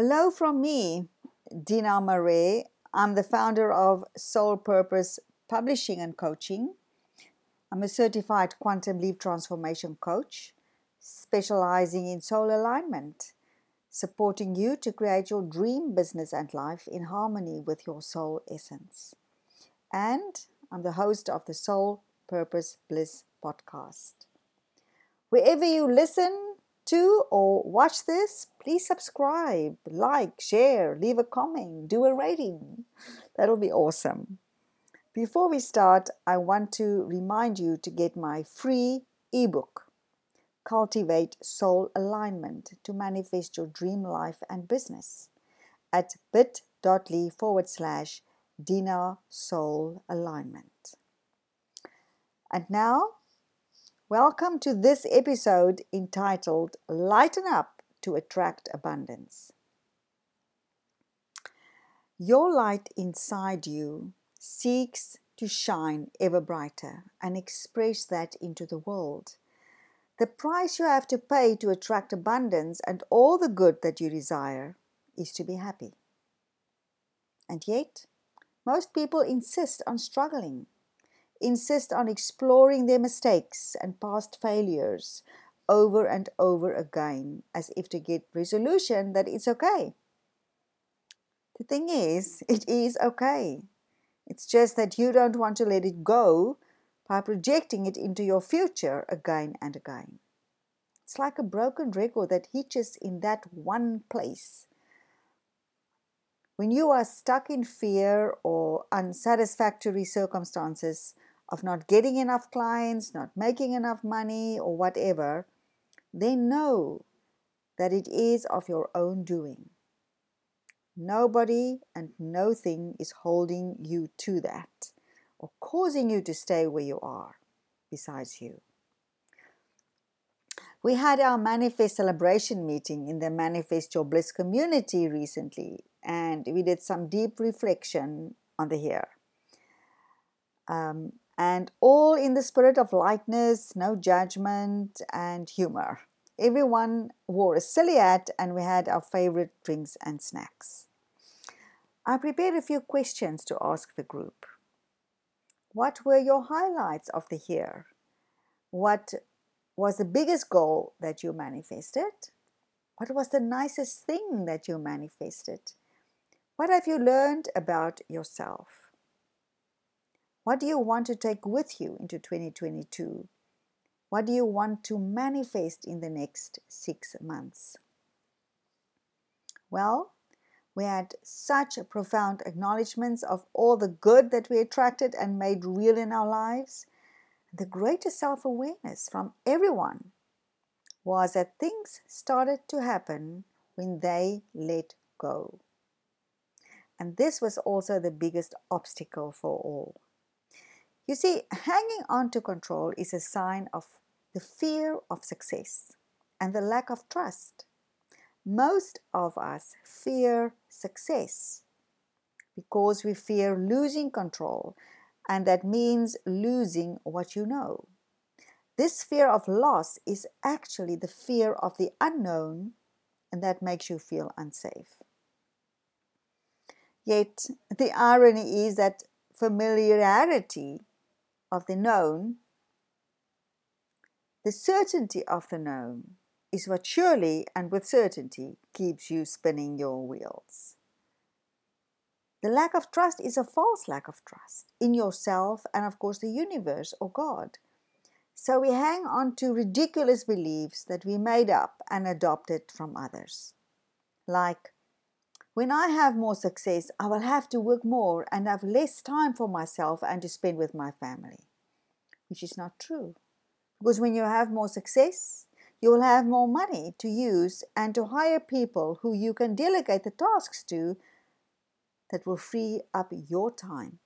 Hello from me, Dina Marais. I'm the founder of Soul Purpose Publishing and Coaching. I'm a certified quantum leap transformation coach specializing in soul alignment, supporting you to create your dream business and life in harmony with your soul essence. And I'm the host of the Soul Purpose Bliss podcast. Wherever you listen to or watch this, please subscribe, like, share, leave a comment, do a rating. That'll be awesome. Before we start, I want to remind you to get my free ebook, Cultivate Soul Alignment to Manifest Your Dream Life and Business, at bit.ly forward slash Dina Soul Alignment. And now, welcome to this episode entitled Lighten Up to Attract Abundance. Your light inside you seeks to shine ever brighter and express that into the world. The price you have to pay to attract abundance and all the good that you desire is to be happy. And yet, most people insist on struggling, insist on exploring their mistakes and past failures over and over again as if to get resolution that it's okay. The thing is, it is okay. It's just that you don't want to let it go by projecting it into your future again and again. It's like a broken record that hitches in that one place. When you are stuck in fear or unsatisfactory circumstances of not getting enough clients, not making enough money, or whatever, then know that it is of your own doing. Nobody and nothing is holding you to that or causing you to stay where you are besides you. We had our Manifest Celebration meeting in the Manifest Your Bliss community recently, and we did some deep reflection on the here. Um, and all in the spirit of lightness, no judgment, and humor. Everyone wore a silly hat, and we had our favorite drinks and snacks. I prepared a few questions to ask the group. What were your highlights of the year? What was the biggest goal that you manifested? What was the nicest thing that you manifested? What have you learned about yourself? What do you want to take with you into 2022? What do you want to manifest in the next six months? Well, we had such profound acknowledgments of all the good that we attracted and made real in our lives. The greatest self awareness from everyone was that things started to happen when they let go. And this was also the biggest obstacle for all. You see, hanging on to control is a sign of the fear of success and the lack of trust most of us fear success because we fear losing control, and that means losing what you know. This fear of loss is actually the fear of the unknown, and that makes you feel unsafe. Yet, the irony is that familiarity of the known, the certainty of the known, is what surely and with certainty keeps you spinning your wheels. The lack of trust is a false lack of trust in yourself and, of course, the universe or God. So we hang on to ridiculous beliefs that we made up and adopted from others. Like, when I have more success, I will have to work more and have less time for myself and to spend with my family. Which is not true. Because when you have more success, you will have more money to use and to hire people who you can delegate the tasks to that will free up your time.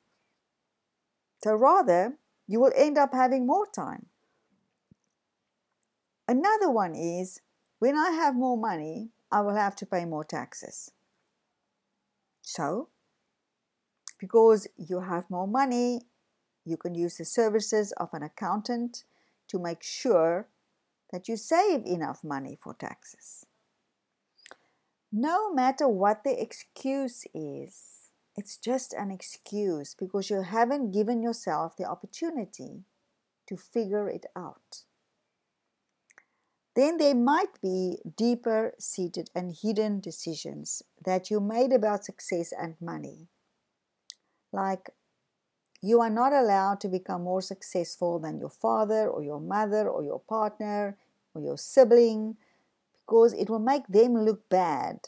So, rather, you will end up having more time. Another one is when I have more money, I will have to pay more taxes. So, because you have more money, you can use the services of an accountant to make sure that you save enough money for taxes. no matter what the excuse is, it's just an excuse because you haven't given yourself the opportunity to figure it out. Then there might be deeper seated and hidden decisions that you made about success and money. Like you are not allowed to become more successful than your father or your mother or your partner or your sibling because it will make them look bad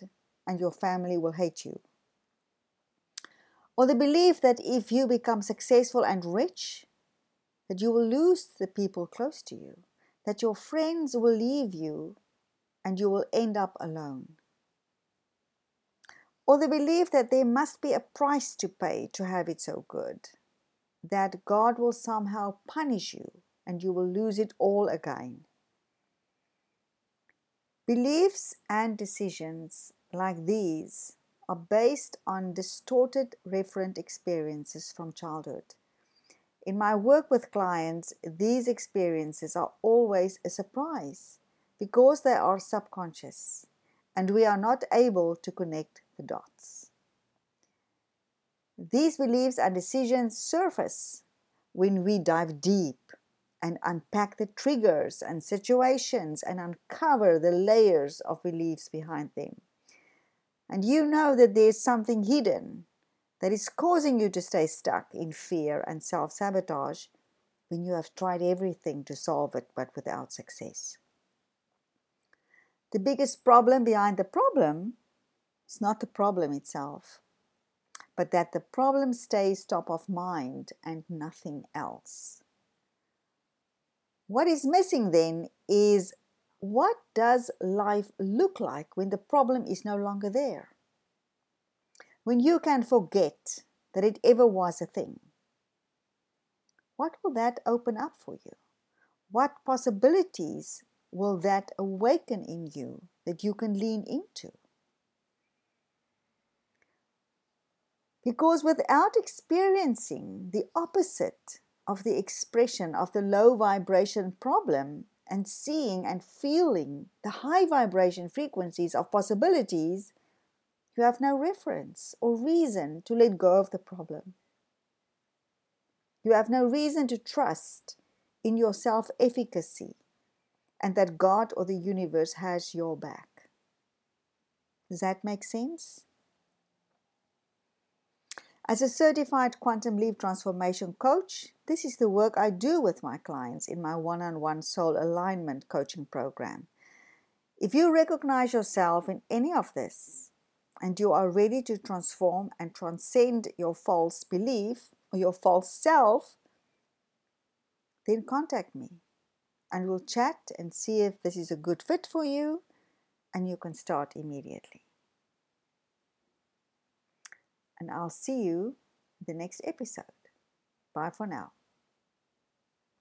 and your family will hate you. Or the belief that if you become successful and rich, that you will lose the people close to you, that your friends will leave you and you will end up alone. Or the belief that there must be a price to pay to have it so good, that God will somehow punish you and you will lose it all again. Beliefs and decisions like these are based on distorted referent experiences from childhood. In my work with clients, these experiences are always a surprise because they are subconscious and we are not able to connect the dots. These beliefs and decisions surface when we dive deep and unpack the triggers and situations and uncover the layers of beliefs behind them. And you know that there's something hidden that is causing you to stay stuck in fear and self sabotage when you have tried everything to solve it but without success. The biggest problem behind the problem is not the problem itself, but that the problem stays top of mind and nothing else. What is missing then is what does life look like when the problem is no longer there? When you can forget that it ever was a thing? What will that open up for you? What possibilities will that awaken in you that you can lean into? Because without experiencing the opposite of the expression of the low vibration problem and seeing and feeling the high vibration frequencies of possibilities, you have no reference or reason to let go of the problem. You have no reason to trust in your self efficacy and that God or the universe has your back. Does that make sense? As a certified quantum leap transformation coach, this is the work I do with my clients in my one on one soul alignment coaching program. If you recognize yourself in any of this and you are ready to transform and transcend your false belief or your false self, then contact me and we'll chat and see if this is a good fit for you and you can start immediately and I'll see you in the next episode. Bye for now.